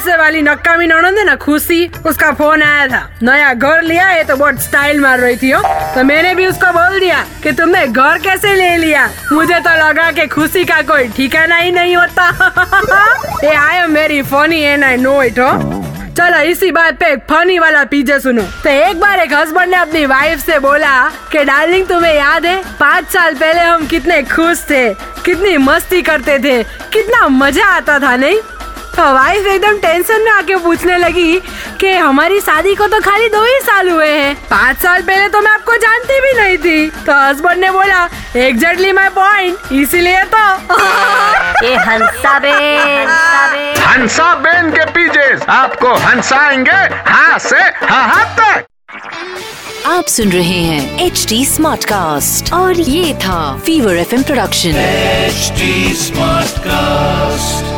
USA वाली नक्का ननद है ना, खुशी। उसका फ़ोन आया था। नया घर लिया है तो बहुत स्टाइल मार रही थी, हो। तो मैंने भी उसको बोल दिया कि तुमने घर कैसे ले लिया? मुझे तो लगा कि खुशी का कोई ठिकाना ही नहीं होता। ये आयो मेरी फोनी है ना नो इट हो। चलो, इसी बात पे एक फनी वाला पीछे सुनो। तो एक बार एक हस्बैंड ने अपनी वाइफ से बोला कि डार्लिंग तुम्हें याद है, पाँच साल पहले हम कितने खुश थे, कितनी मस्ती करते थे, कितना मज़ा आता था, नहीं? तो वाइफ एकदम टेंशन में आके पूछने लगी कि हमारी शादी को तो खाली दो ही साल हुए हैं। पाँच साल पहले तो मैं आपको जानती भी नहीं थी। तो हस्बैंड ने बोला एग्जैक्टली माई पॉइंट इसीलिए तो. ये हंसा बैंड हंसा बेन। के पीछे आपको हंसाएँगे हाँ से हाँ हाँ तक। आप सुन रहे हैं एच डी स्मार्ट कास्ट और ये था fever F production H smart Smartcast.